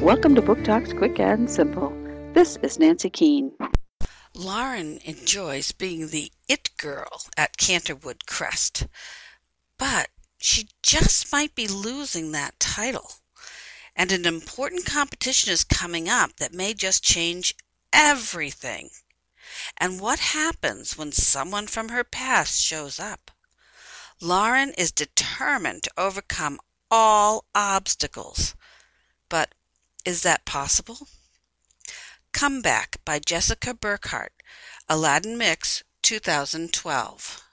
Welcome to Book Talks Quick and Simple. This is Nancy Keane. Lauren enjoys being the it girl at Canterwood Crest, but she just might be losing that title. And an important competition is coming up that may just change everything. And what happens when someone from her past shows up? Lauren is determined to overcome all obstacles. Is that possible? Come Back by Jessica Burkhart, Aladdin Mix, 2012.